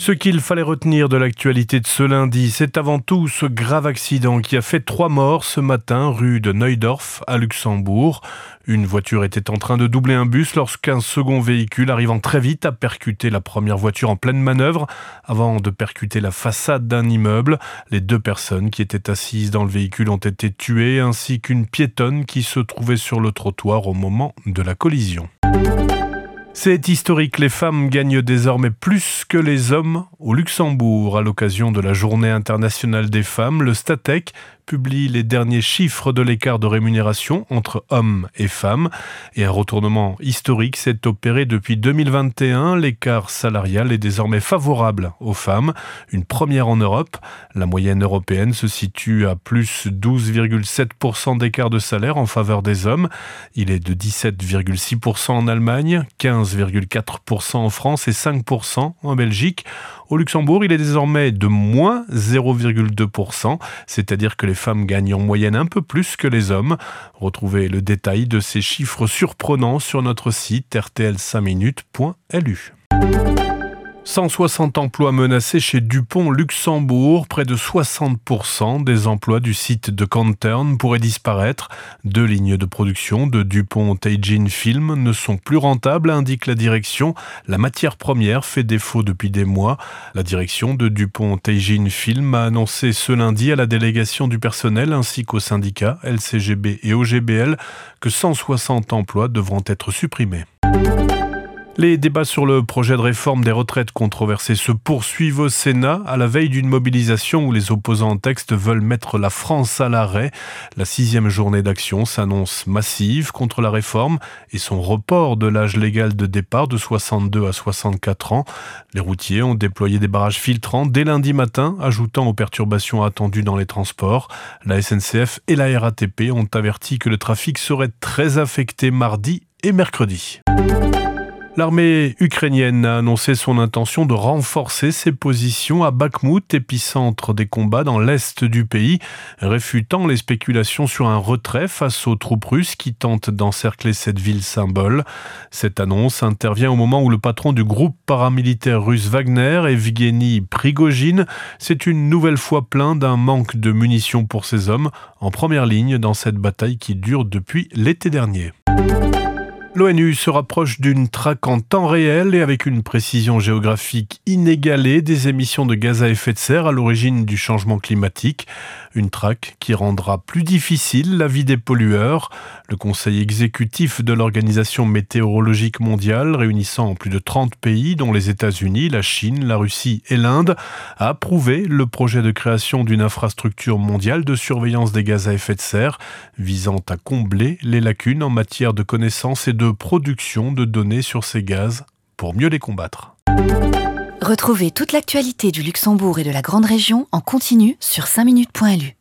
Ce qu'il fallait retenir de l'actualité de ce lundi, c'est avant tout ce grave accident qui a fait trois morts ce matin rue de Neudorf à Luxembourg. Une voiture était en train de doubler un bus lorsqu'un second véhicule arrivant très vite a percuté la première voiture en pleine manœuvre avant de percuter la façade d'un immeuble. Les deux personnes qui étaient assises dans le véhicule ont été tuées ainsi qu'une piétonne qui se trouvait sur le trottoir au moment de la collision. C'est historique, les femmes gagnent désormais plus que les hommes au Luxembourg. À l'occasion de la Journée internationale des femmes, le Statec publie les derniers chiffres de l'écart de rémunération entre hommes et femmes. Et un retournement historique s'est opéré depuis 2021. L'écart salarial est désormais favorable aux femmes, une première en Europe. La moyenne européenne se situe à plus 12,7% d'écart de salaire en faveur des hommes. Il est de 17,6% en Allemagne, 15,4% en France et 5% en Belgique. Au Luxembourg, il est désormais de moins 0,2%, c'est-à-dire que les femmes gagnent en moyenne un peu plus que les hommes. Retrouvez le détail de ces chiffres surprenants sur notre site rtl5minutes.lu. 160 emplois menacés chez Dupont Luxembourg. Près de 60% des emplois du site de Cantern pourraient disparaître. Deux lignes de production de Dupont Teijin Film ne sont plus rentables, indique la direction. La matière première fait défaut depuis des mois. La direction de Dupont Teijin Film a annoncé ce lundi à la délégation du personnel ainsi qu'aux syndicats LCGB et OGBL que 160 emplois devront être supprimés. Les débats sur le projet de réforme des retraites controversées se poursuivent au Sénat à la veille d'une mobilisation où les opposants en texte veulent mettre la France à l'arrêt. La sixième journée d'action s'annonce massive contre la réforme et son report de l'âge légal de départ de 62 à 64 ans. Les routiers ont déployé des barrages filtrants dès lundi matin, ajoutant aux perturbations attendues dans les transports. La SNCF et la RATP ont averti que le trafic serait très affecté mardi et mercredi. L'armée ukrainienne a annoncé son intention de renforcer ses positions à Bakhmut, épicentre des combats dans l'est du pays, réfutant les spéculations sur un retrait face aux troupes russes qui tentent d'encercler cette ville symbole. Cette annonce intervient au moment où le patron du groupe paramilitaire russe Wagner, Evgeny Prigogine, s'est une nouvelle fois plaint d'un manque de munitions pour ses hommes en première ligne dans cette bataille qui dure depuis l'été dernier. L'ONU se rapproche d'une traque en temps réel et avec une précision géographique inégalée des émissions de gaz à effet de serre à l'origine du changement climatique. Une traque qui rendra plus difficile la vie des pollueurs. Le conseil exécutif de l'Organisation météorologique mondiale, réunissant plus de 30 pays, dont les États-Unis, la Chine, la Russie et l'Inde, a approuvé le projet de création d'une infrastructure mondiale de surveillance des gaz à effet de serre, visant à combler les lacunes en matière de connaissances et de production de données sur ces gaz pour mieux les combattre. Retrouvez toute l'actualité du Luxembourg et de la Grande Région en continu sur 5minutes.lu.